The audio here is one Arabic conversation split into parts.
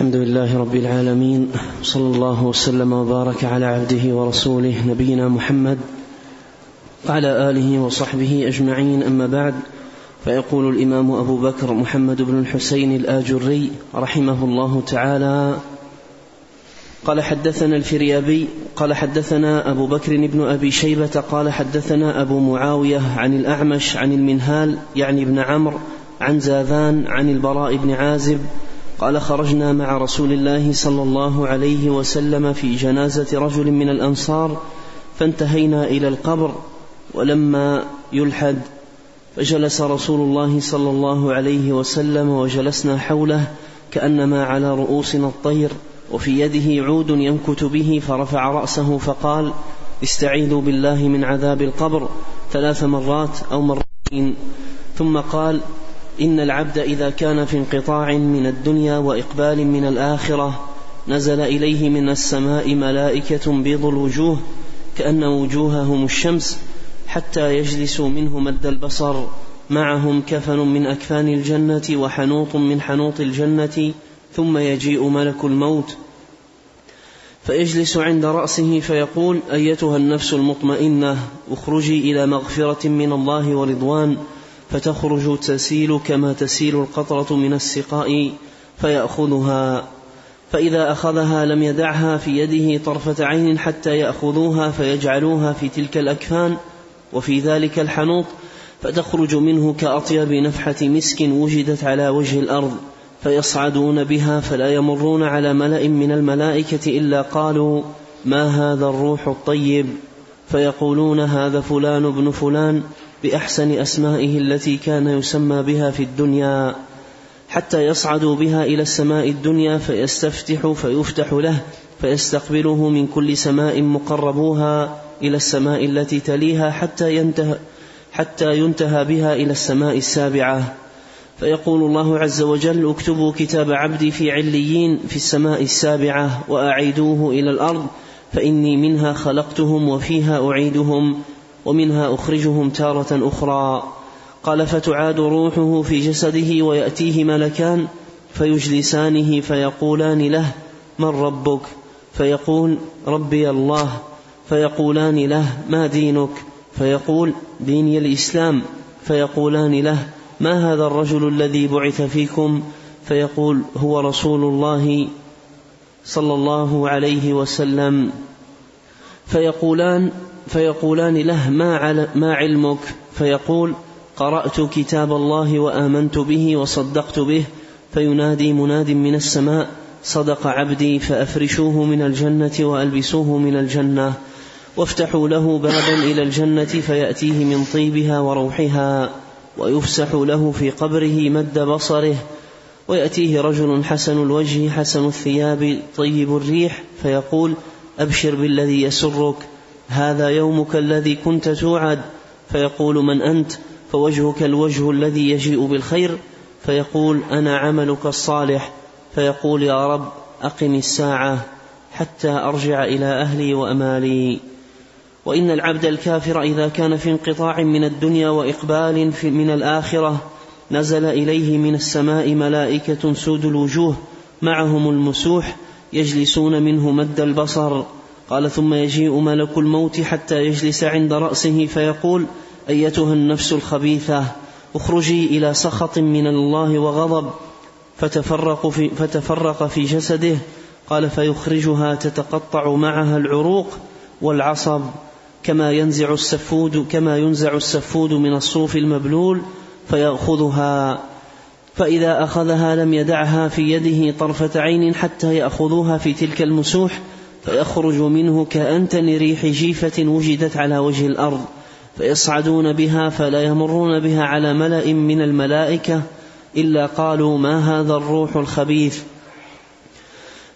الحمد لله رب العالمين صلى الله وسلم وبارك على عبده ورسوله نبينا محمد وعلى آله وصحبه أجمعين. أما بعد فيقول الإمام أبو بكر محمد بن الحسين الآجري رحمه الله تعالى قال حدثنا الفريابي قال حدثنا أبو بكر بن أبي شيبة قال حدثنا أبو معاوية عن الأعمش عن المنهال يعني ابن عمرو عن زاذان عن البراء بن عازب قال خرجنا مع رسول الله صلى الله عليه وسلم في جنازة رجل من الأنصار فانتهينا إلى القبر ولما يلحد فجلس رسول الله صلى الله عليه وسلم وجلسنا حوله كأنما على رؤوسنا الطير وفي يده عود ينكت به فرفع رأسه فقال استعيذوا بالله من عذاب القبر ثلاث مرات أو مرتين ثم قال إن العبد إذا كان في انقطاع من الدنيا وإقبال من الآخرة نزل إليه من السماء ملائكة بيض الوجوه كأن وجوههم الشمس حتى يجلسوا منه مد البصر. معهم كفن من أكفان الجنة وحنوط من حنوط الجنة ثم يجيء ملك الموت. فيجلس عند رأسه فيقول أيتها النفس المطمئنة اخرجي إلى مغفرة من الله ورضوان. فتخرج تسيل كما تسيل القطرة من السقاء فيأخذها. فإذا أخذها لم يدعها في يده طرفة عين حتى يأخذوها فيجعلوها في تلك الأكفان وفي ذلك الحنوط فتخرج منه كأطيب نفحة مسك وجدت على وجه الأرض فيصعدون بها فلا يمرون على ملأ من الملائكة إلا قالوا ما هذا الروح الطيب؟ فيقولون هذا فلان بن فلان. بأحسن أسمائه التي كان يسمى بها في الدنيا حتى يصعدوا بها إلى السماء الدنيا فيستفتح فيفتح له فيستقبله من كل سماء مقربوها إلى السماء التي تليها حتى ينتهى حتى ينتهى بها إلى السماء السابعة. فيقول الله عز وجل اكتبوا كتاب عبدي في عليين في السماء السابعة وأعيدوه إلى الأرض فإني منها خلقتهم وفيها أعيدهم ومنها أخرجهم تارة أخرى. قال فتعاد روحه في جسده ويأتيه ملكان فيجلسانه فيقولان له من ربك؟ فيقول ربي الله. فيقولان له ما دينك؟ فيقول ديني الإسلام. فيقولان له ما هذا الرجل الذي بعث فيكم؟ فيقول هو رسول الله صلى الله عليه وسلم. فيقولان فيقولان له ما, ما علمك؟ فيقول قرأت كتاب الله وآمنت به وصدقت به فينادي مناد من السماء صدق عبدي فأفرشوه من الجنة وألبسوه من الجنة وافتحوا له بابا إلى الجنة فيأتيه من طيبها وروحها ويفسح له في قبره مد بصره ويأتيه رجل حسن الوجه حسن الثياب طيب الريح فيقول أبشر بالذي يسرك. هذا يومك الذي كنت توعد. فيقول من أنت؟ فوجهك الوجه الذي يجيء بالخير. فيقول أنا عملك الصالح. فيقول يا رب أقم الساعة حتى أرجع إلى أهلي وأمالي. وإن العبد الكافر إذا كان في انقطاع من الدنيا وإقبال من الآخرة نزل إليه من السماء ملائكة سود الوجوه معهم المسوح يجلسون منه مد البصر. قال ثم يجيء ملك الموت حتى يجلس عند رأسه فيقول أيتها النفس الخبيثة اخرجي إلى سخط من الله وغضب. فتفرق في, فتفرق في جسده قال فيخرجها تتقطع معها العروق والعصب. كما ينزع السفود كما ينزع السفود من الصوف المبلول فيأخذها. فإذا أخذها لم يدعها في يده طرفة عين حتى يأخذوها في تلك المسوح فيخرج منه كأنتن ريح جيفة وجدت على وجه الأرض فيصعدون بها فلا يمرون بها على ملأ من الملائكة إلا قالوا ما هذا الروح الخبيث.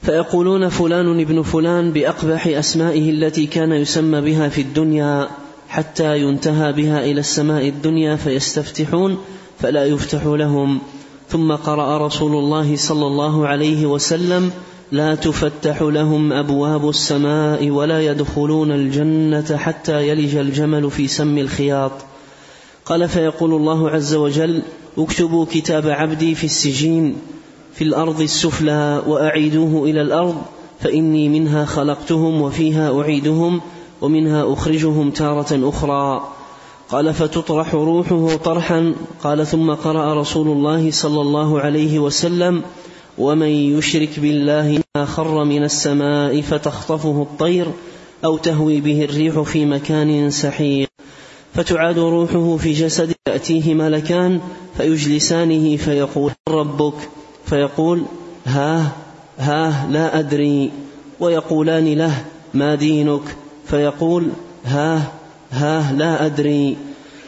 فيقولون فلان ابن فلان بأقبح أسمائه التي كان يسمى بها في الدنيا حتى ينتهى بها إلى السماء الدنيا فيستفتحون فلا يفتح لهم. ثم قرأ رسول الله صلى الله عليه وسلم لا تفتح لهم أبواب السماء ولا يدخلون الجنة حتى يلج الجمل في سم الخياط. قال فيقول الله عز وجل اكتبوا كتاب عبدي في السجين في الأرض السفلى وأعيدوه إلى الأرض فإني منها خلقتهم وفيها أعيدهم ومنها أخرجهم تارة أخرى. قال فتطرح روحه طرحا قال ثم قرأ رسول الله صلى الله عليه وسلم ومن يشرك بالله ما خر من السماء فتخطفه الطير أو تهوي به الريح في مكان سحيق فتعاد روحه في جسد يأتيه ملكان فيجلسانه فيقول ربك؟ فيقول ها ها لا أدري. ويقولان له ما دينك؟ فيقول ها ها لا أدري.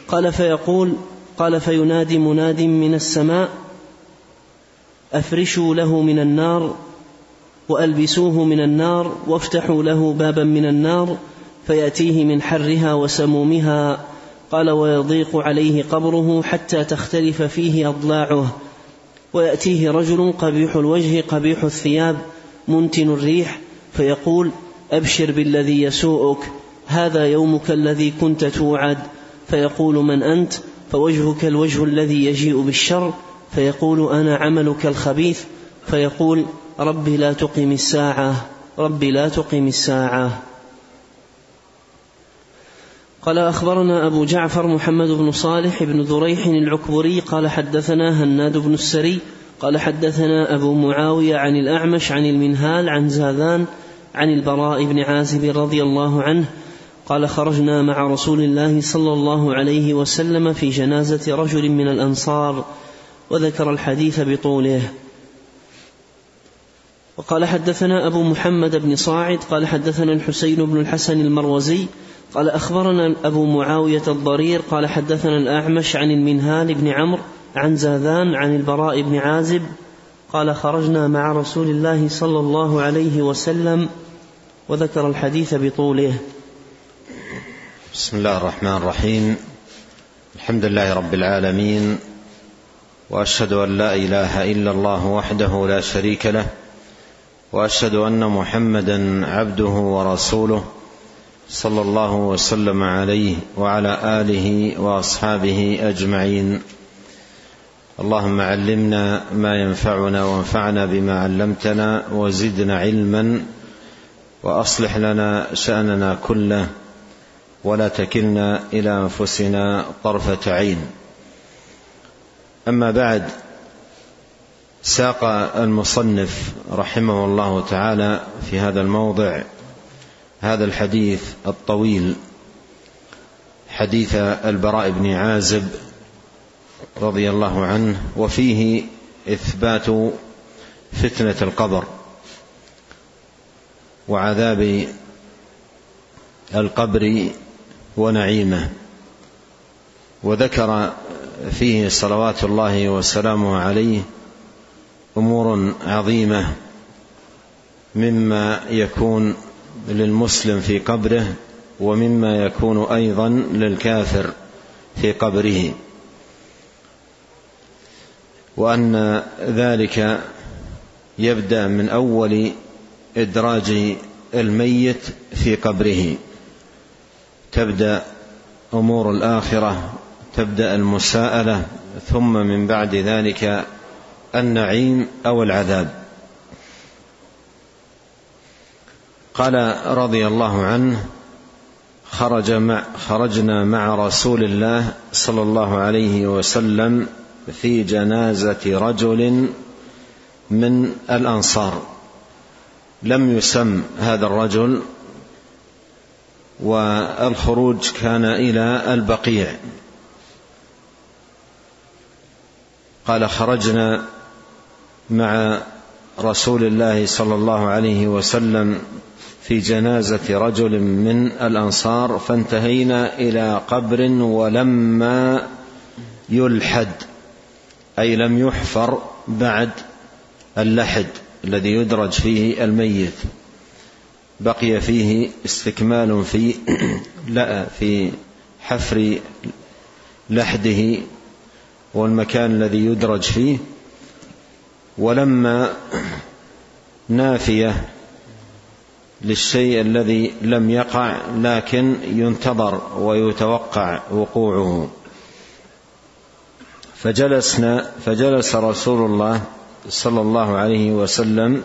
قال فيقول قال فينادي مناد من السماء أفرشوا له من النار وألبسوه من النار وافتحوا له بابا من النار فيأتيه من حرها وسمومها قال ويضيق عليه قبره حتى تختلف فيه أضلاعه ويأتيه رجل قبيح الوجه قبيح الثياب منتن الريح فيقول أبشر بالذي يسوءك هذا يومك الذي كنت توعد فيقول من أنت فوجهك الوجه الذي يجيء بالشر فيقول أنا عملك الخبيث فيقول رب لا تقم الساعة رب لا تقم الساعة. قال أخبرنا أبو جعفر محمد بن صالح بن ذريح العكبري قال حدثنا هناد بن السري قال حدثنا أبو معاوية عن الأعمش عن المنهال عن زاذان عن البراء بن عازب رضي الله عنه قال خرجنا مع رسول الله صلى الله عليه وسلم في جنازة رجل من الأنصار وذكر الحديث بطوله. وقال حدثنا أبو محمد بن صاعد قال حدثنا الحسين بن الحسن المروزي قال أخبرنا أبو معاوية الضرير قال حدثنا الأعمش عن المنهال بن عمرو عن زاذان عن البراء بن عازب قال خرجنا مع رسول الله صلى الله عليه وسلم وذكر الحديث بطوله. بسم الله الرحمن الرحيم. الحمد لله رب العالمين وأشهد أن لا إله إلا الله وحده لا شريك له وأشهد أن محمدا عبده ورسوله صلى الله وسلم عليه وعلى آله وأصحابه أجمعين. اللهم علمنا ما ينفعنا وانفعنا بما علمتنا وزدنا علما وأصلح لنا شأننا كله ولا تكلنا إلى أنفسنا طرفة عين. أما بعد ساق المصنف رحمه الله تعالى في هذا الموضع هذا الحديث الطويل حديث البراء بن عازب رضي الله عنه وفيه إثبات فتنة القبر وعذاب القبر ونعيمه وذكر فيه صلوات الله وسلامه عليه أمور عظيمة مما يكون للمسلم في قبره ومما يكون أيضا للكافر في قبره. وأن ذلك يبدأ من أول إدراج الميت في قبره. تبدأ أمور الآخرة تبدأ المساءلة ثم من بعد ذلك النعيم أو العذاب. قال رضي الله عنه خرج مع خرجنا مع رسول الله صلى الله عليه وسلم في جنازة رجل من الأنصار. لم يسم هذا الرجل والخروج كان إلى البقيع. قال خرجنا مع رسول الله صلى الله عليه وسلم في جنازة رجل من الأنصار فانتهينا إلى قبر ولما يلحد أي لم يحفر بعد اللحد الذي يدرج فيه الميت. بقي فيه استكمال في لا في حفر لحده والمكان الذي يدرج فيه. ولما نافية للشيء الذي لم يقع لكن ينتظر ويتوقع وقوعه. فجلسنا فجلس رسول الله صلى الله عليه وسلم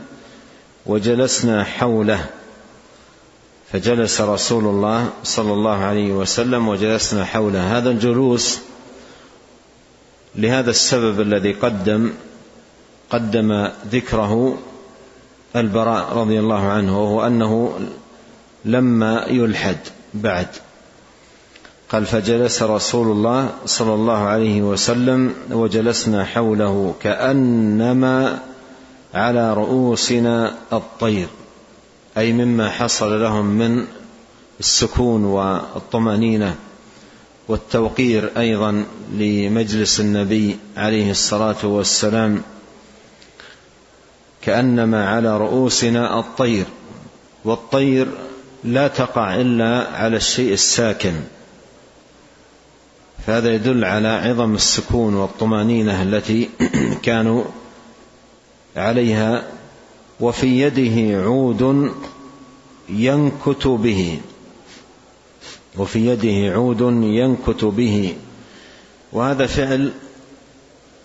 وجلسنا حوله. فجلس رسول الله صلى الله عليه وسلم وجلسنا حوله. هذا الجلوس لهذا السبب الذي قدم قدم ذكره البراء رضي الله عنه وهو أنه لما يلحد بعد. قال فجلس رسول الله صلى الله عليه وسلم وجلسنا حوله كأنما على رؤوسنا الطير أي مما حصل لهم من السكون والطمأنينة. والتوقير أيضا لمجلس النبي عليه الصلاة والسلام كأنما على رؤوسنا الطير والطير لا تقع إلا على الشيء الساكن. فهذا يدل على عظم السكون والطمأنينة التي كانوا عليها وفي يده عود ينكت به. وفي يده عود ينكت به. وهذا فعل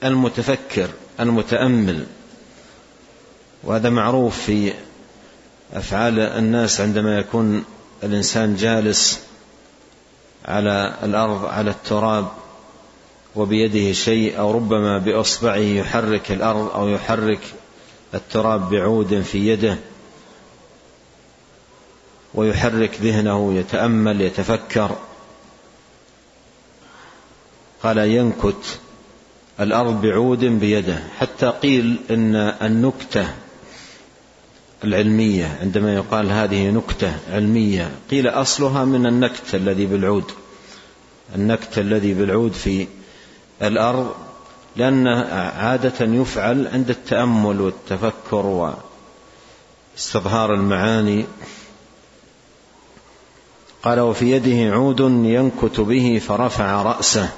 المتفكر المتأمل. وهذا معروف في أفعال الناس عندما يكون الإنسان جالس على الأرض على التراب وبيده شيء أو ربما بإصبعه يحرك الأرض أو يحرك التراب بعود في يده. ويحرك ذهنه يتأمل يتفكر. قال ينكت الأرض بعود بيده. حتى قيل إن النكتة العلمية عندما يقال هذه نكتة علمية قيل أصلها من النكت الذي بالعود. النكت الذي بالعود في الأرض لأنه عادة يفعل عند التأمل والتفكر واستظهار المعاني. قال وفي يده عود ينكت به فرفع رأسه.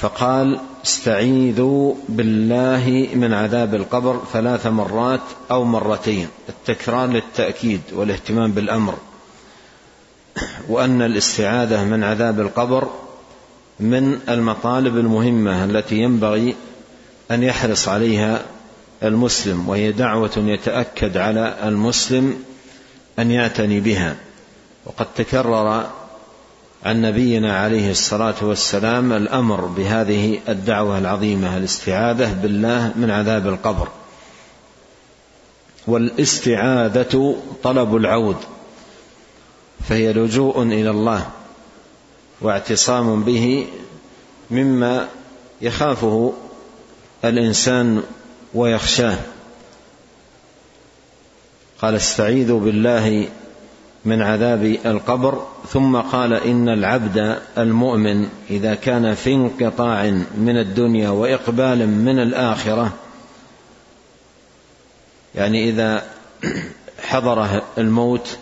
فقال استعيذوا بالله من عذاب القبر ثلاث مرات أو مرتين التكرار للتأكيد والاهتمام بالأمر وأن الاستعاذة من عذاب القبر من المطالب المهمة التي ينبغي أن يحرص عليها المسلم وهي دعوة يتأكد على المسلم أن يعتني بها. وقد تكرر عن نبينا عليه الصلاة والسلام الأمر بهذه الدعوة العظيمة الاستعاذة بالله من عذاب القبر. والاستعاذة طلب العود فهي لجوء إلى الله واعتصام به مما يخافه الإنسان ويخشاه. قال استعيذوا بالله من عذاب القبر ثم قال إن العبد المؤمن إذا كان في انقطاع من الدنيا وإقبال من الآخرة يعني إذا حضره الموت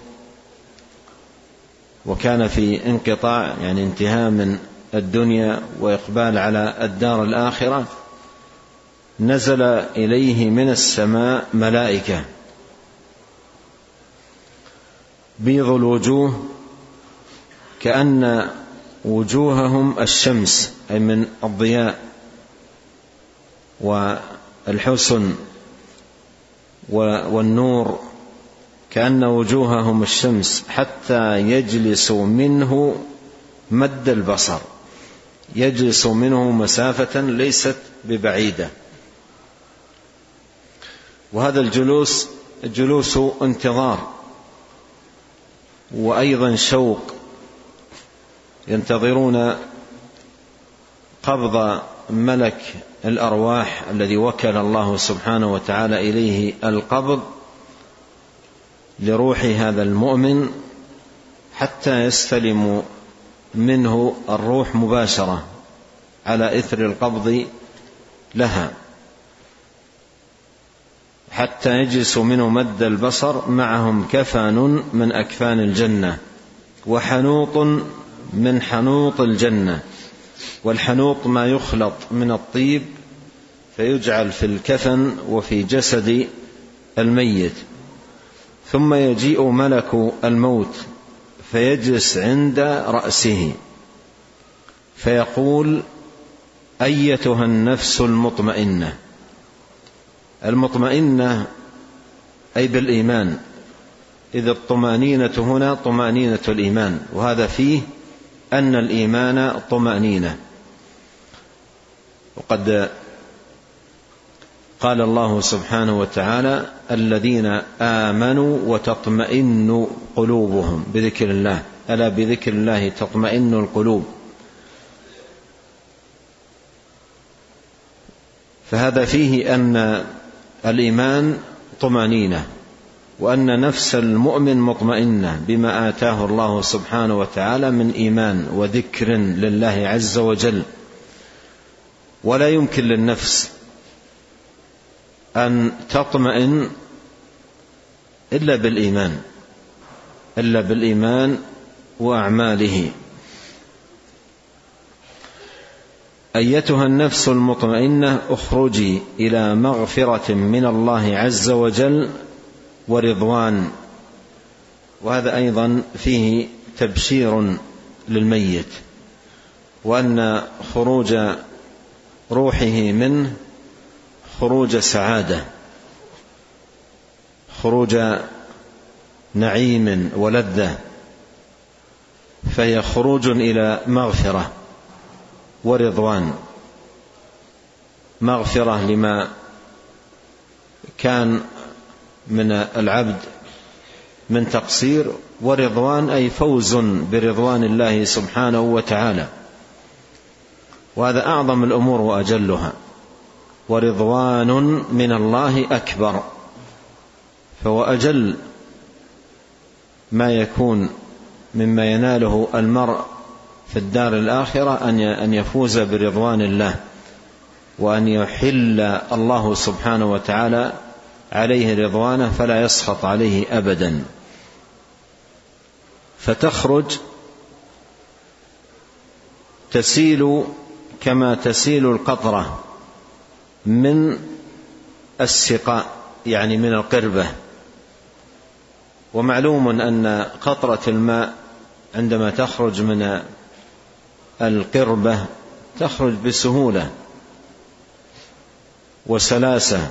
وكان في انقطاع يعني انتهاء من الدنيا وإقبال على الدار الآخرة نزل إليه من السماء ملائكة. بيض الوجوه كأن وجوههم الشمس أي من الضياء والحسن والنور كأن وجوههم الشمس حتى يجلسوا منه مد البصر. يجلس منه مسافة ليست ببعيدة. وهذا الجلوس جلوس انتظار. وأيضا شوق ينتظرون قبض ملك الأرواح الذي وكل الله سبحانه وتعالى إليه القبض لروح هذا المؤمن حتى يستلم منه الروح مباشرة على إثر القبض لها. حتى يجلس منه مد البصر معهم كفن من أكفان الجنة وحنوط من حنوط الجنة. والحنوط ما يخلط من الطيب فيجعل في الكفن وفي جسد الميت. ثم يجيء ملك الموت فيجلس عند رأسه فيقول أيتها النفس المطمئنة؟ المطمئنة أي بالإيمان. اذ الطمأنينة هنا طمأنينة الإيمان وهذا فيه أن الإيمان طمأنينة. وقد قال الله سبحانه وتعالى الذين آمنوا وتطمئن قلوبهم. بذكر الله. ألا بذكر الله تطمئن القلوب. فهذا فيه أن الإيمان طمأنينة وأن نفس المؤمن مطمئنة بما آتاه الله سبحانه وتعالى من إيمان وذكر لله عز وجل. ولا يمكن للنفس أن تطمئن إلا بالإيمان إلا بالإيمان وأعماله. أيتها النفس المطمئنة اخرجي إلى مغفرة من الله عز وجل ورضوان. وهذا أيضا فيه تبشير للميت وأن خروج روحه منه خروج سعادة خروج نعيم ولذة فهي خروج إلى مغفرة. ورضوان. مغفرة لما كان من العبد من تقصير ورضوان أي فوز برضوان الله سبحانه وتعالى. وهذا أعظم الأمور وأجلها. ورضوان من الله أكبر. فهو أجل ما يكون مما يناله المرء في الدار الآخرة أن يفوز برضوان الله وأن يحل الله سبحانه وتعالى عليه رضوانه فلا يسخط عليه ابدا. فتخرج تسيل كما تسيل القطرة من السقاء يعني من القربة. ومعلوم أن قطرة الماء عندما تخرج من القربة تخرج بسهولة وسلاسة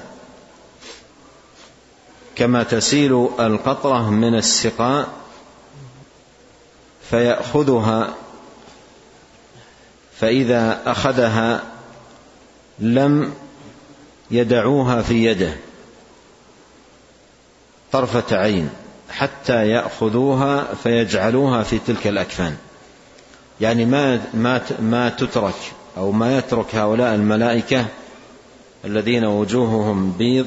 كما تسيل القطرة من السقاء فيأخذها فإذا أخذها لم يدعوها في يده طرفة عين حتى يأخذوها فيجعلوها في تلك الأكفان. يعني ما ما ما تترك أو ما يترك هؤلاء الملائكة الذين وجوههم بيض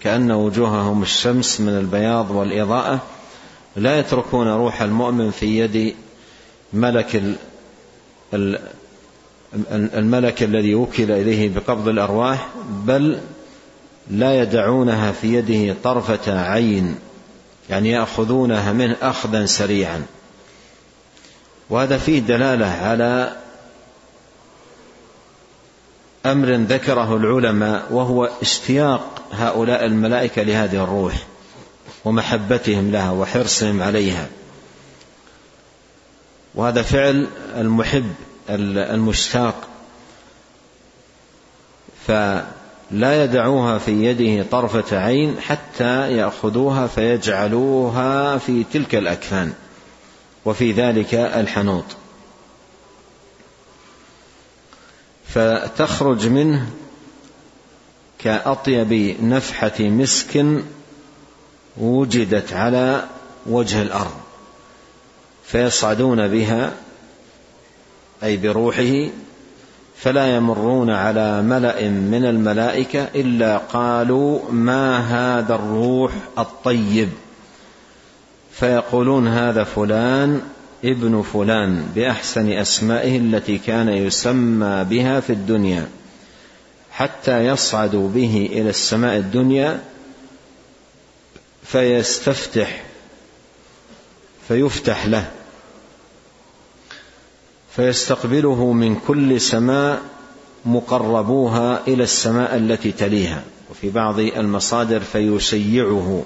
كأن وجوههم الشمس من البياض والإضاءة لا يتركون روح المؤمن في يد ملك الملك الذي وكل إليه بقبض الأرواح بل لا يدعونها في يده طرفة عين يعني يأخذونها منه أخذا سريعا. وهذا فيه دلالة على أمر ذكره العلماء وهو اشتياق هؤلاء الملائكة لهذه الروح ومحبتهم لها وحرصهم عليها. وهذا فعل المحب المشتاق. فلا يدعوها في يده طرفة عين حتى يأخذوها فيجعلوها في تلك الأكفان. وفي ذلك الحنوط. فتخرج منه كأطيب نفحة مسك وجدت على وجه الأرض فيصعدون بها أي بروحه فلا يمرون على ملأ من الملائكة إلا قالوا ما هذا الروح الطيب. فيقولون هذا فلان ابن فلان بأحسن أسمائه التي كان يسمى بها في الدنيا حتى يصعد به إلى السماء الدنيا فيستفتح فيفتح له فيستقبله من كل سماء مقربوها إلى السماء التي تليها. وفي بعض المصادر فيشيعه.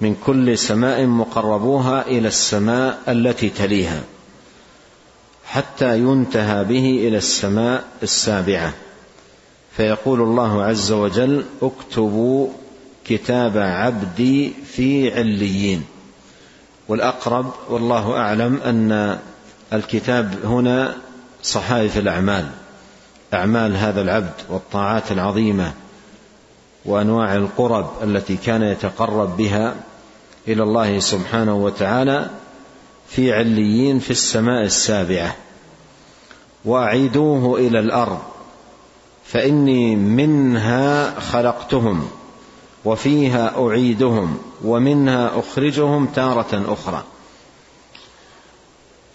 من كل سماء مقربوها إلى السماء التي تليها حتى ينتهى به إلى السماء السابعة. فيقول الله عز وجل اكتبوا كتاب عبدي في عليين والأقرب والله أعلم أن الكتاب هنا صحائف الأعمال أعمال هذا العبد والطاعات العظيمة وأنواع القرب التي كان يتقرب بها إلى الله سبحانه وتعالى في عليين في السماء السابعة. وأعيدوه إلى الأرض فإني منها خلقتهم وفيها أعيدهم ومنها أخرجهم تارة أخرى.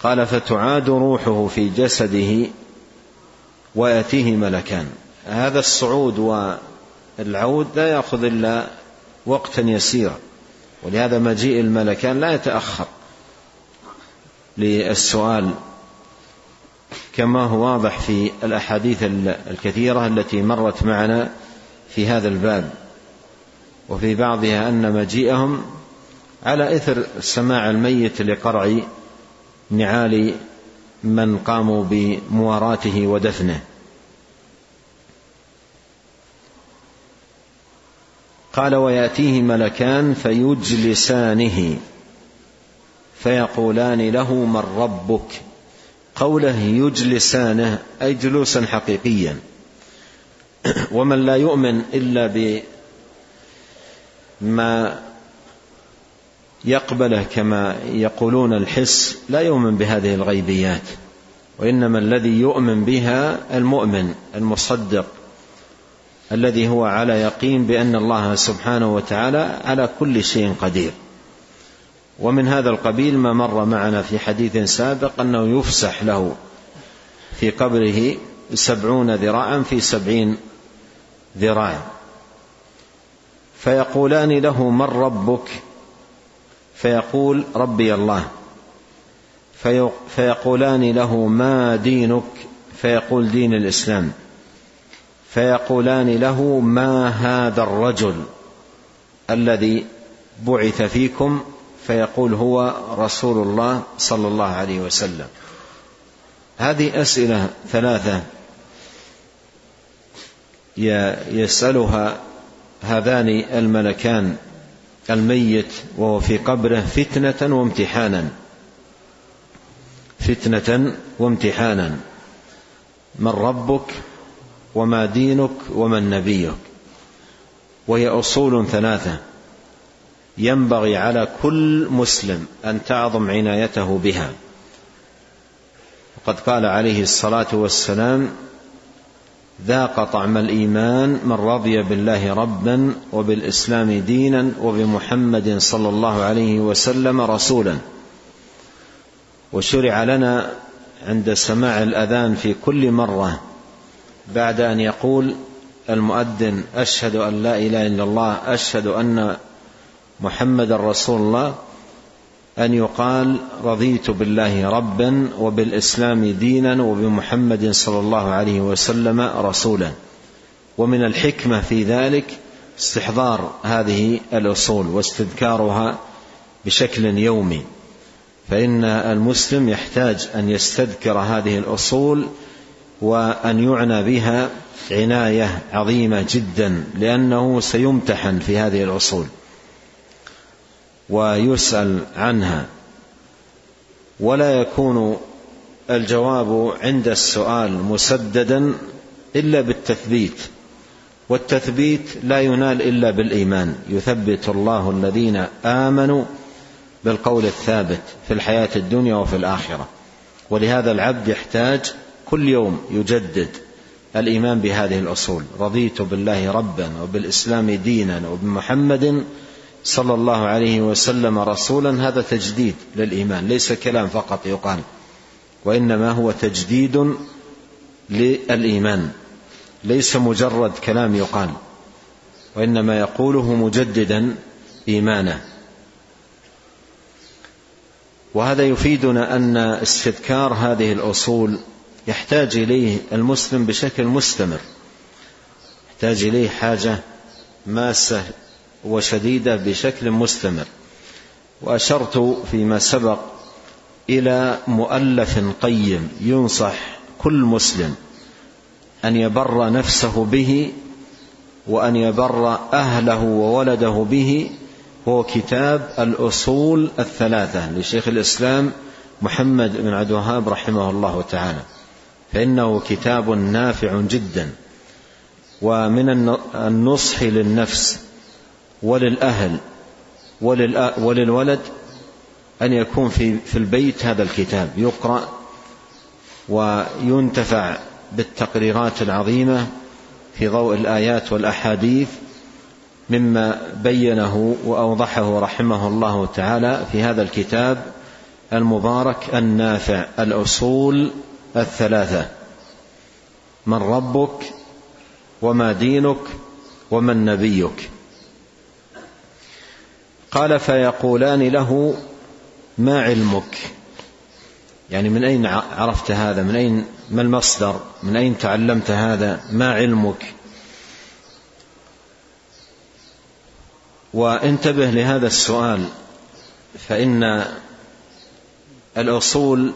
قال فتعاد روحه في جسده ويأتيه ملكان. هذا الصعود والعود لا يأخذ إلا وقتا يسيرا. ولهذا مجيء الملكان لا يتأخر للسؤال كما هو واضح في الأحاديث الكثيرة التي مرت معنا في هذا الباب وفي بعضها أن مجيئهم على إثر سماع الميت لقرع نعال من قاموا بمواراته ودفنه. قال ويأتيه ملكان فيجلسانه فيقولان له من ربك؟ قوله يجلسانه أي جلوسا حقيقيا. ومن لا يؤمن إلا بما يقبله كما يقولون الحس لا يؤمن بهذه الغيبيات. وإنما الذي يؤمن بها المؤمن المصدق. الذي هو على يقين بأن الله سبحانه وتعالى على كل شيء قدير. ومن هذا القبيل ما مر معنا في حديث سابق أنه يفسح له في قبره سبعون ذراعا في سبعين ذراع فيقولان له من ربك؟ فيقول ربي الله. فيقولان له ما دينك؟ فيقول دين الإسلام. فيقولان له ما هذا الرجل الذي بعث فيكم؟ فيقول هو رسول الله صلى الله عليه وسلم. هذه أسئلة ثلاثة يسألها هذان الملكان الميت وهو في قبره فتنة وامتحانا. فتنة وامتحانا. من ربك؟ وما دينك ومن نبيك وهي أصول ثلاثة. ينبغي على كل مسلم أن تعظم عنايته بها. وقد قال عليه الصلاة والسلام ذاق طعم الإيمان من رضي بالله ربا وبالإسلام دينا وبمحمد صلى الله عليه وسلم رسولا. وشرع لنا عند سماع الأذان في كل مرة بعد أن يقول المؤذن أشهد أن لا إله إلا الله أشهد أن محمد رسول الله أن يقال رضيت بالله ربا وبالإسلام دينا وبمحمد صلى الله عليه وسلم رسولا. ومن الحكمة في ذلك استحضار هذه الأصول واستذكارها بشكل يومي. فإن المسلم يحتاج أن يستذكر هذه الأصول وأن يعنى بها عناية عظيمة جدا لأنه سيمتحن في هذه الأصول ويسأل عنها. ولا يكون الجواب عند السؤال مسددا إلا بالتثبيت والتثبيت لا ينال إلا بالإيمان. يثبت الله الذين آمنوا بالقول الثابت في الحياة الدنيا وفي الآخرة. ولهذا العبد يحتاج كل يوم يجدد الإيمان بهذه الأصول. رضيت بالله ربا وبالإسلام دينا وبمحمد صلى الله عليه وسلم رسولا. هذا تجديد للإيمان ليس كلام فقط يقال وإنما هو تجديد للإيمان ليس مجرد كلام يقال وإنما يقوله مجددا ايمانه وهذا يفيدنا أن استذكار هذه الأصول يحتاج إليه المسلم بشكل مستمر. يحتاج إليه حاجة ماسة وشديدة بشكل مستمر. وأشرت فيما سبق إلى مؤلف قيم ينصح كل مسلم أن يبر نفسه به وأن يبر أهله وولده به. هو كتاب الأصول الثلاثة لشيخ الإسلام محمد بن عبد الوهاب رحمه الله تعالى. فإنه كتاب نافع جدا ومن النصح للنفس وللأهل وللولد أن يكون في في البيت هذا الكتاب يقرأ وينتفع بالتقريرات العظيمة في ضوء الآيات والأحاديث مما بينه وأوضحه رحمه الله تعالى في هذا الكتاب المبارك النافع الأصول الثلاثة من ربك وما دينك ومن نبيك. قال فيقولان له ما علمك؟ يعني من أين عرفت هذا؟ من أين ما المصدر؟ من أين تعلمت هذا؟ ما علمك؟ وانتبه لهذا السؤال فإن الأصول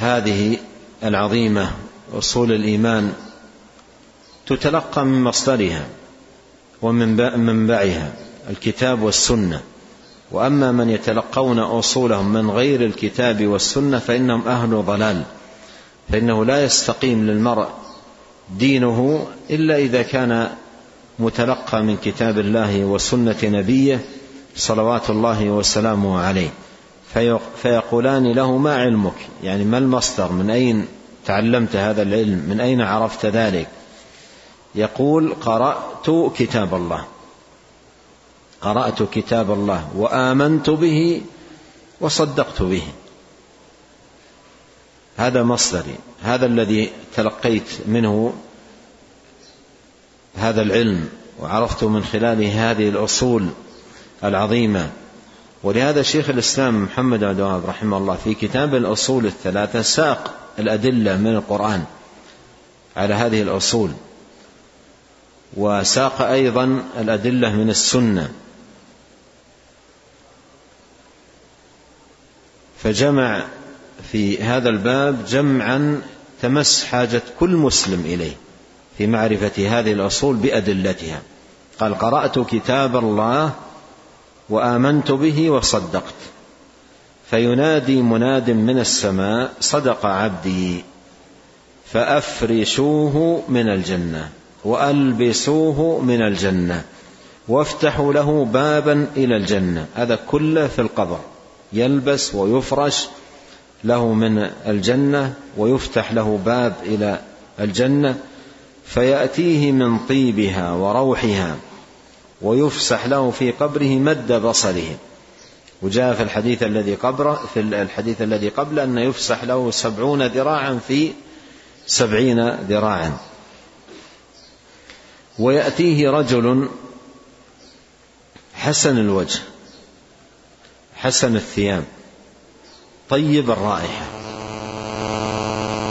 هذه العظيمة أصول الإيمان تتلقى من مصدرها ومن منبعها الكتاب والسنة. وأما من يتلقون أصولهم من غير الكتاب والسنة فإنهم أهل ضلال فإنه لا يستقيم للمرء دينه إلا إذا كان متلقى من كتاب الله وسنة نبيه صلوات الله وسلامه عليه. فيقولان له ما علمك؟ يعني ما المصدر؟ من أين تعلمت هذا العلم؟ من أين عرفت ذلك؟ يقول قرأت كتاب الله. قرأت كتاب الله وآمنت به وصدقت به. هذا مصدري. هذا الذي تلقيت منه هذا العلم وعرفت من خلاله هذه الأصول العظيمة. ولهذا شيخ الإسلام محمد بن وهب رحمه الله في كتاب الأصول الثلاثة ساق الأدلة من القرآن على هذه الأصول وساق أيضا الأدلة من السنة. فجمع في هذا الباب جمعا تمس حاجة كل مسلم إليه في معرفة هذه الأصول بأدلتها. قال قرأت كتاب الله وآمنت به وصدقت. فينادي مناد من السماء صدق عبدي فأفرشوه من الجنة وألبسوه من الجنة وافتحوا له بابا إلى الجنة. هذا كله في القبر. يلبس ويفرش له من الجنة ويفتح له باب إلى الجنة فيأتيه من طيبها وروحها. ويفسح له في قبره مد بصره. وجاء في الحديث الذي قبره في الحديث الذي قبل أن يفسح له سبعون ذراعا في سبعين ذراعا. ويأتيه رجل حسن الوجه حسن الثياب طيب الرائحة.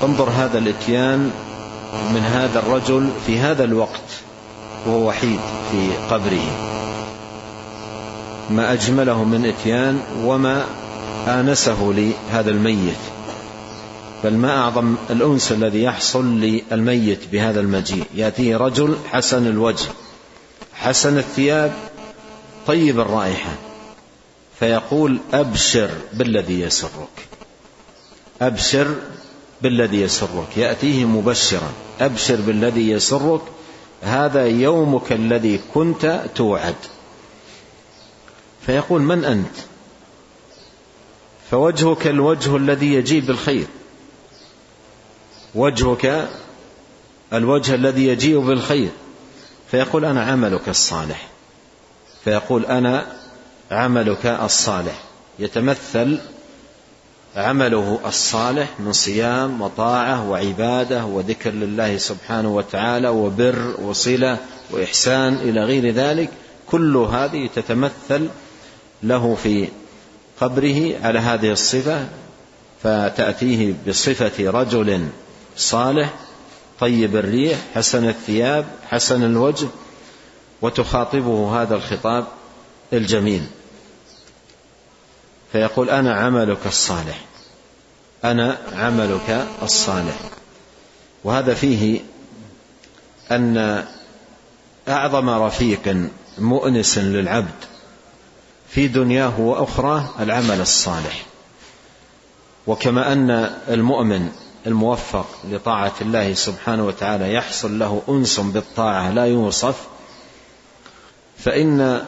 انظر هذا الإتيان من هذا الرجل في هذا الوقت. وهو وحيد في قبره. ما أجمله من إتيان وما آنسه لهذا الميت. بل ما أعظم الأنس الذي يحصل للميت بهذا المجيء. يأتيه رجل حسن الوجه. حسن الثياب طيب الرائحة. فيقول أبشر بالذي يسرك. أبشر بالذي يسرك. يأتيه مبشرا. أبشر بالذي يسرك. هذا يومك الذي كنت توعد. فيقول من أنت؟ فوجهك الوجه الذي يجيب بالخير. وجهك الوجه الذي يجيء بالخير. فيقول أنا عملك الصالح. فيقول أنا عملك الصالح. يتمثل عمله الصالح من صيام وطاعة وعبادة وذكر لله سبحانه وتعالى وبر وصلة وإحسان إلى غير ذلك كل هذه تتمثل له في قبره على هذه الصفة فتأتيه بصفة رجل صالح طيب الريح حسن الثياب حسن الوجه وتخاطبه هذا الخطاب الجميل. فيقول أنا عملك الصالح. أنا عملك الصالح. وهذا فيه أن أعظم رفيق مؤنس للعبد في دنياه وأخراه العمل الصالح. وكما أن المؤمن الموفق لطاعة الله سبحانه وتعالى يحصل له أنس بالطاعة لا يوصف فإن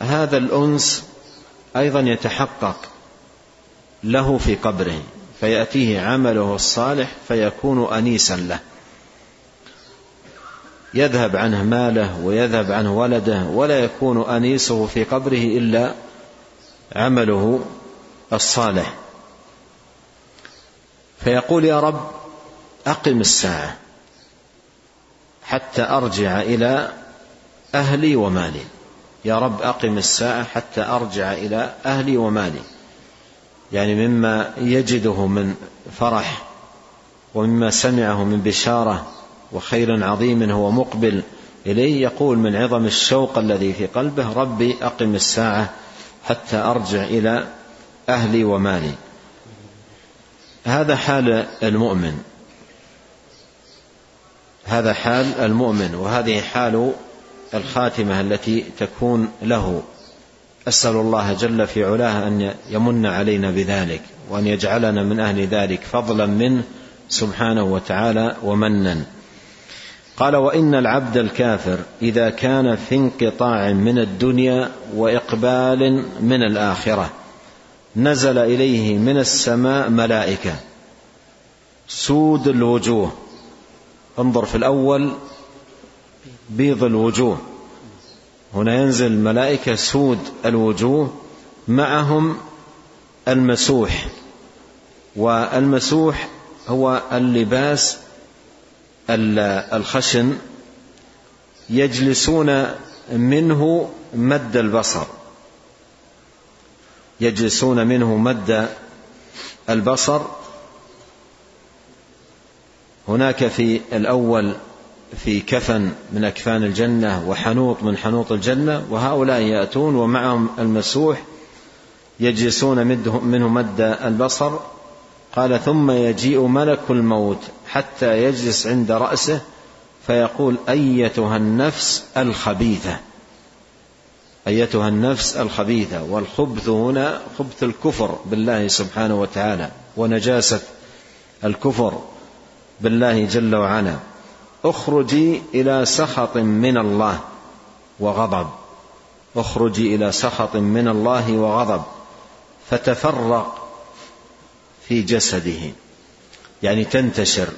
هذا الأنس أيضا يتحقق له في قبره. فيأتيه عمله الصالح فيكون أنيسا له. يذهب عنه ماله ويذهب عنه ولده ولا يكون أنيسه في قبره إلا عمله الصالح. فيقول يا رب أقم الساعة حتى أرجع إلى أهلي ومالي. يا رب أقم الساعة حتى أرجع إلى أهلي ومالي. يعني مما يجده من فرح ومما سمعه من بشارة وخير عظيم هو مقبل إليه يقول من عظم الشوق الذي في قلبه ربي أقم الساعة حتى أرجع إلى أهلي ومالي. هذا حال المؤمن. هذا حال المؤمن وهذه حال الخاتمة التي تكون له. أسأل الله جل في علاه أن يمن علينا بذلك وأن يجعلنا من أهل ذلك فضلا منه سبحانه وتعالى ومنا. قال وإن العبد الكافر إذا كان في انقطاع من الدنيا وإقبال من الآخرة نزل إليه من السماء ملائكة. سود الوجوه. انظر في الأول بيض الوجوه. هنا ينزل ملائكة سود الوجوه معهم المسوح. والمسوح هو اللباس الخشن يجلسون منه مد البصر. يجلسون منه مد البصر. هناك في الأول في كفن من أكفان الجنة وحنوط من حنوط الجنة وهؤلاء يأتون ومعهم المسوح يجلسون منه مد البصر. قال ثم يجيء ملك الموت حتى يجلس عند رأسه فيقول أيتها النفس الخبيثة أيتها النفس الخبيثة. والخبث هنا خبث الكفر بالله سبحانه وتعالى ونجاسة الكفر بالله جل وعلا. اخرجي إلى سخط من الله وغضب. اخرجي إلى سخط من الله وغضب. فتفرق في جسده. يعني تنتشر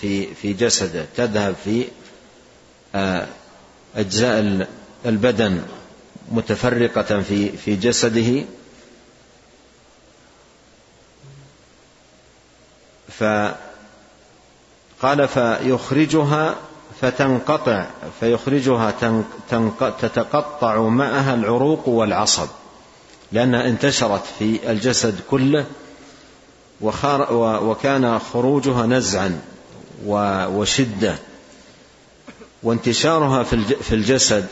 في في جسده تذهب في آه، أجزاء البدن متفرقة في في جسده. فقال فيخرجها فتنقطع فيخرجها تتقطع معها العروق والعصب لأنها انتشرت في الجسد كله وكان خروجها نزعا وشدة. وانتشارها في الجسد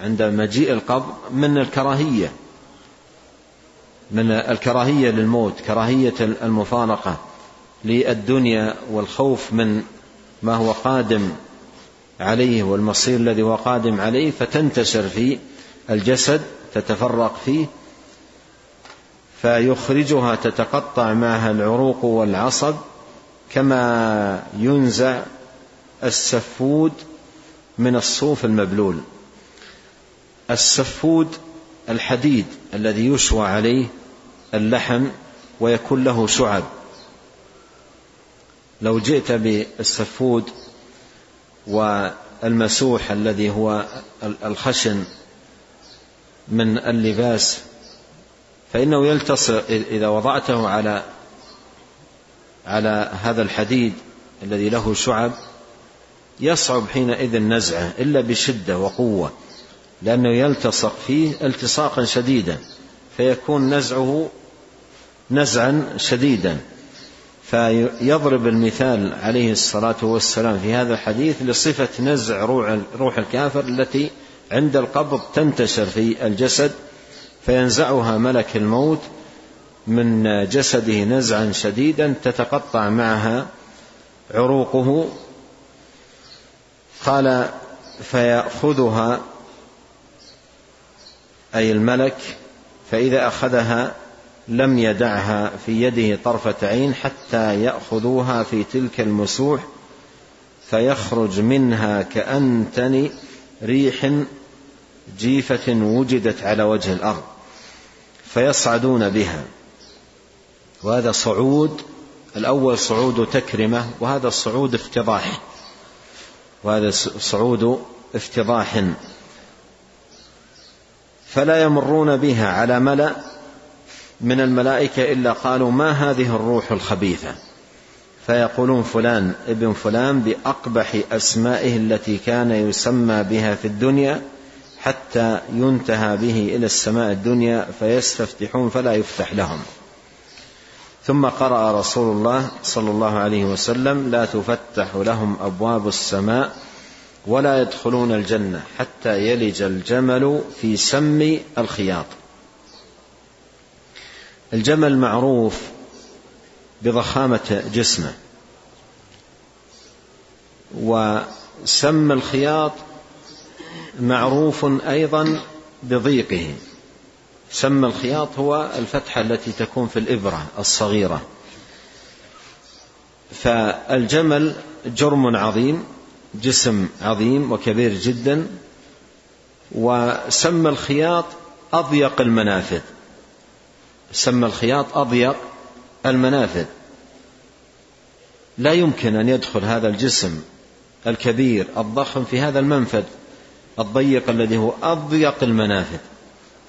عند مجيء القبض من الكراهية من الكراهية للموت كراهية المفارقة. للدنيا والخوف من ما هو قادم عليه والمصير الذي هو قادم عليه فتنتشر في الجسد تتفرق فيه فيخرجها تتقطع معها العروق والعصب كما ينزع السفود من الصوف المبلول. السفود الحديد الذي يشوى عليه اللحم ويكون له شعب. لو جئت بالسفود والمسوح الذي هو الخشن من اللباس فإنه يلتصق إذا وضعته على على هذا الحديد الذي له شعب يصعب حينئذ نزعه إلا بشدة وقوة لأنه يلتصق فيه التصاقا شديدا فيكون نزعه نزعا شديدا. فيضرب المثال عليه الصلاة والسلام في هذا الحديث لصفة نزع روح الكافر التي عند القبض تنتشر في الجسد فينزعها ملك الموت من جسده نزعا شديدا تتقطع معها عروقه قال فيأخذها أي الملك فإذا أخذها لم يدعها في يده طرفة عين حتى يأخذوها في تلك المسوح فيخرج منها كأنتن ريح جيفة وجدت على وجه الأرض فيصعدون بها. وهذا صعود الأول صعود تكرمة وهذا الصعود افتضاح وهذا صعود افتضاح. فلا يمرون بها على ملأ من الملائكة إلا قالوا ما هذه الروح الخبيثة؟ فيقولون فلان ابن فلان بأقبح أسمائه التي كان يسمى بها في الدنيا حتى ينتهى به إلى السماء الدنيا فيستفتحون فلا يفتح لهم. ثم قرأ رسول الله صلى الله عليه وسلم لا تفتح لهم أبواب السماء ولا يدخلون الجنة حتى يلج الجمل في سم الخياط. الجمل معروف بضخامة جسمه. وسم الخياط معروف أيضا بضيقه. سم الخياط هو الفتحة التي تكون في الإبرة الصغيرة. فالجمل جرم عظيم جسم عظيم وكبير جدا. وسم الخياط أضيق المنافذ. سم الخياط أضيق المنافذ. لا يمكن أن يدخل هذا الجسم الكبير الضخم في هذا المنفذ الضيق الذي هو أضيق المنافذ.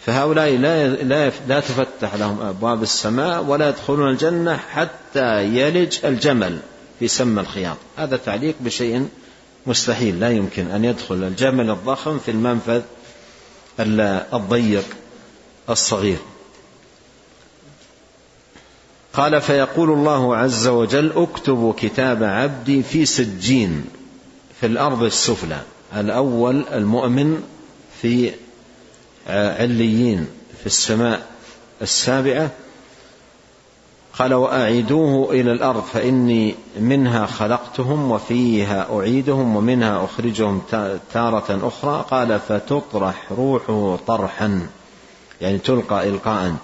فهؤلاء لا لا لا تفتح لهم أبواب السماء ولا يدخلون الجنة حتى يلج الجمل في سم الخياط. هذا تعليق بشيء مستحيل. لا يمكن أن يدخل الجمل الضخم في المنفذ الضيق الصغير. قال فيقول الله عز وجل اكتبوا كتاب عبدي في سجين في الأرض السفلى الأول المؤمن في عليين في السماء السابعة. قال وأعيدوه إلى الأرض فإني منها خلقتهم وفيها أعيدهم ومنها أخرجهم تارة أخرى. قال فتطرح روحه طرحا يعني تلقى إلقاء.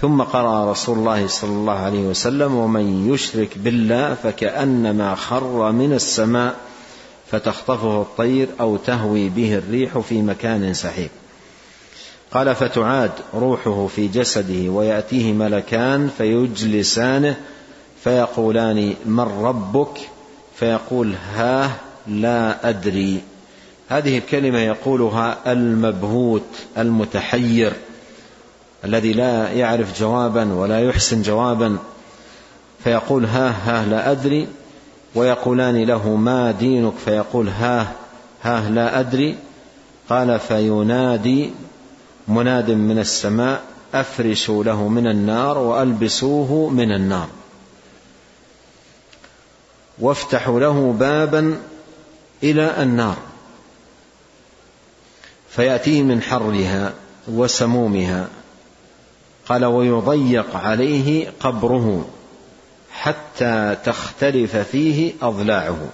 ثم قرأ رسول الله صلى الله عليه وسلم ومن يشرك بالله فكأنما خر من السماء فتخطفه الطير أو تهوي به الريح في مكان سحيق. قال فتعاد روحه في جسده ويأتيه ملكان فيجلسانه فيقولان من ربك؟ فيقول ها لا أدري. هذه الكلمة يقولها المبهوت المتحير. الذي لا يعرف جوابا ولا يحسن جوابا فيقول ها ها لا أدري. ويقولان له ما دينك؟ فيقول ها ها لا أدري. قال فينادي مناد من السماء أفرشوا له من النار وألبسوه من النار. وافتحوا له بابا إلى النار. فياتيه من حرها وسمومها. قال ويضيق عليه قبره حتى تختلف فيه أضلاعه.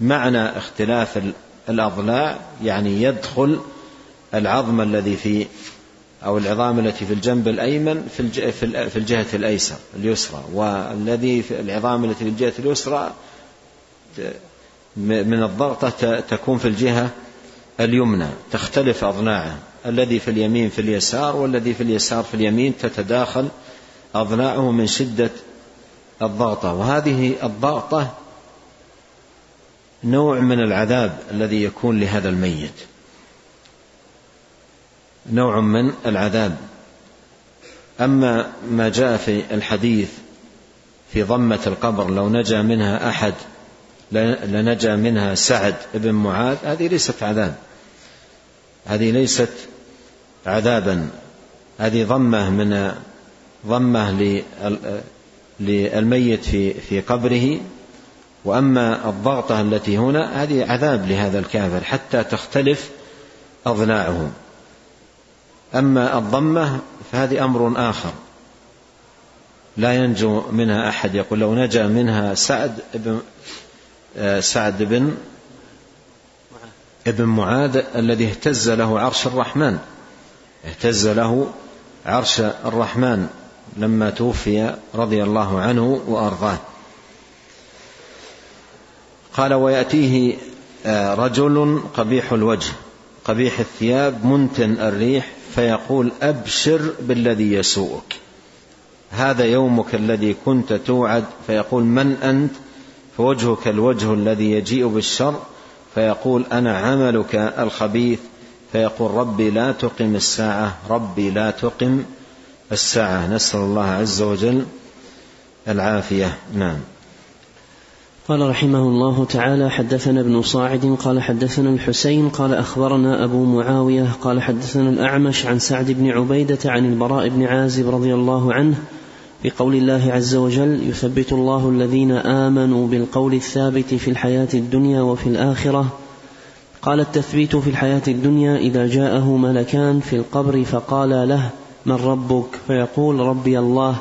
معنى اختلاف الأضلاع يعني يدخل العظم الذي في أو العظام التي في الجنب الأيمن في في الجهة الأيسر اليسرى والذي في العظام التي في الجهة اليسرى من الضغطة تكون في الجهة اليمنى تختلف أضلاعه. الذي في اليمين في اليسار والذي في اليسار في اليمين تتداخل أضلاعه من شدة الضغطة. وهذه الضغطة نوع من العذاب الذي يكون لهذا الميت. نوع من العذاب. أما ما جاء في الحديث في ضمة القبر لو نجا منها أحد لنجا منها سعد بن معاذ هذه ليست عذاب. هذه ليست عذابا. هذه ضمة من ضمة للميت في في قبره. وأما الضغطة التي هنا هذه عذاب لهذا الكافر حتى تختلف أضلاعه. أما الضمة فهذه أمر آخر. لا ينجو منها أحد. يقول لو نجا منها سعد بن سعد بن ابن معاذ الذي اهتز له عرش الرحمن. اهتز له عرش الرحمن لما توفي رضي الله عنه وأرضاه. قال ويأتيه رجل قبيح الوجه قبيح الثياب منتن الريح فيقول أبشر بالذي يسوءك. هذا يومك الذي كنت توعد. فيقول من أنت؟ فوجهك الوجه الذي يجيء بالشر فيقول أنا عملك الخبيث فيقول ربي لا تقم الساعة ربي لا تقم الساعة. نسأل الله عز وجل العافية. نعم. قال رحمه الله تعالى حدثنا ابن صاعد قال حدثنا الحسين قال أخبرنا أبو معاوية قال حدثنا الأعمش عن سعد بن عبيدة عن البراء بن عازب رضي الله عنه بقول الله عز وجل يثبت الله الذين آمنوا بالقول الثابت في الحياة الدنيا وفي الآخرة. قال التثبيت في الحياة الدنيا إذا جاءه ملكان في القبر فقالا له من ربك؟ فيقول ربي الله.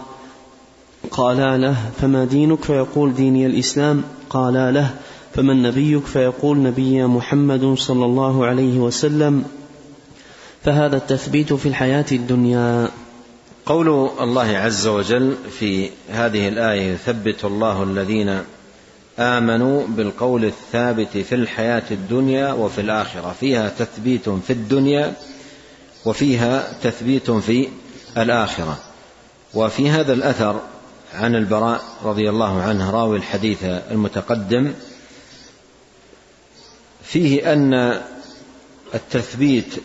قالا له. فما دينك؟ فيقول ديني الإسلام. قالا له. فمن نبيك فيقول نبي محمد صلى الله عليه وسلم. فهذا التثبيت في الحياة الدنيا. قول الله عز وجل في هذه الآية يثبت الله الذين آمنوا بالقول الثابت في الحياة الدنيا وفي الآخرة. فيها تثبيت في الدنيا وفيها تثبيت في الآخرة. وفي هذا الأثر عن البراء رضي الله عنه راوي الحديث المتقدم فيه أن التثبيت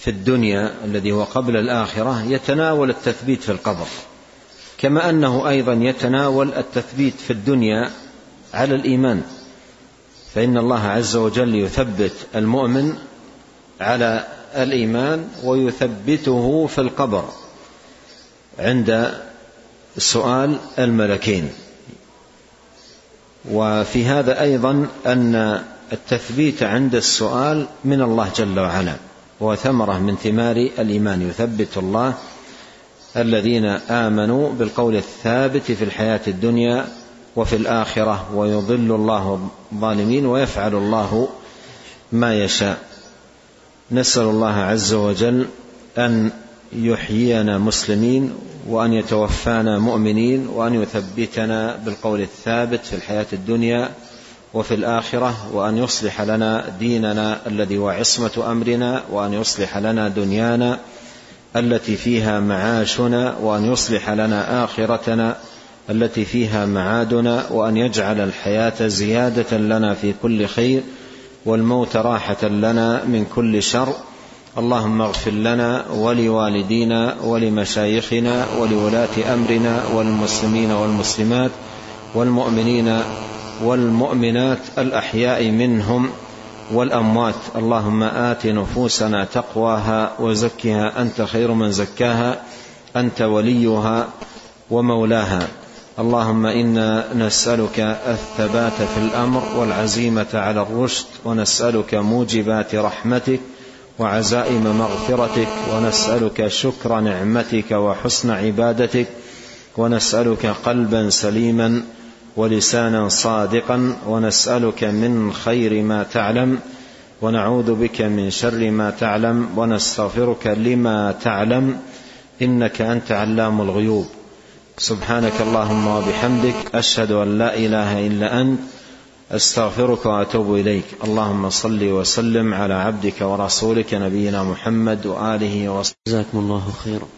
في الدنيا الذي هو قبل الآخرة يتناول التثبيت في القبر كما أنه أيضا يتناول التثبيت في الدنيا على الإيمان. فإن الله عز وجل يثبت المؤمن على الإيمان ويثبته في القبر. عند سؤال الملكين. وفي هذا أيضا أن التثبيت عند السؤال من الله جل وعلا. هو ثمره من ثمار الإيمان. يثبت الله الذين آمنوا بالقول الثابت في الحياة الدنيا وفي الآخرة ويضل الله الظالمين ويفعل الله ما يشاء. نسأل الله عز وجل أن يحيينا مسلمين وأن يتوفانا مؤمنين وأن يثبتنا بالقول الثابت في الحياة الدنيا وفي الآخرة وأن يصلح لنا ديننا الذي هو عصمة أمرنا وأن يصلح لنا دنيانا التي فيها معاشنا وأن يصلح لنا آخرتنا التي فيها معادنا وأن يجعل الحياة زيادة لنا في كل خير والموت راحة لنا من كل شر. اللهم اغفر لنا ولوالدينا ولمشايخنا ولولاة أمرنا والمسلمين والمسلمات والمؤمنين والمؤمنات الأحياء منهم والأموات. اللهم آت نفوسنا تقواها وزكها. أنت خير من زكاها. أنت وليها ومولاها. اللهم إنا نسألك الثبات في الأمر والعزيمة على الرشد ونسألك موجبات رحمتك وعزائم مغفرتك ونسألك شكر نعمتك وحسن عبادتك ونسألك قلبا سليما ولسانا صادقا ونسألك من خير ما تعلم ونعوذ بك من شر ما تعلم ونستغفرك لما تعلم إنك أنت علام الغيوب. سبحانك اللهم وبحمدك أشهد أن لا إله إلا أنت أستغفرك وأتوب إليك. اللهم صل وسلم على عبدك ورسولك نبينا محمد وآله وصحبه. جزاكم الله خيرا.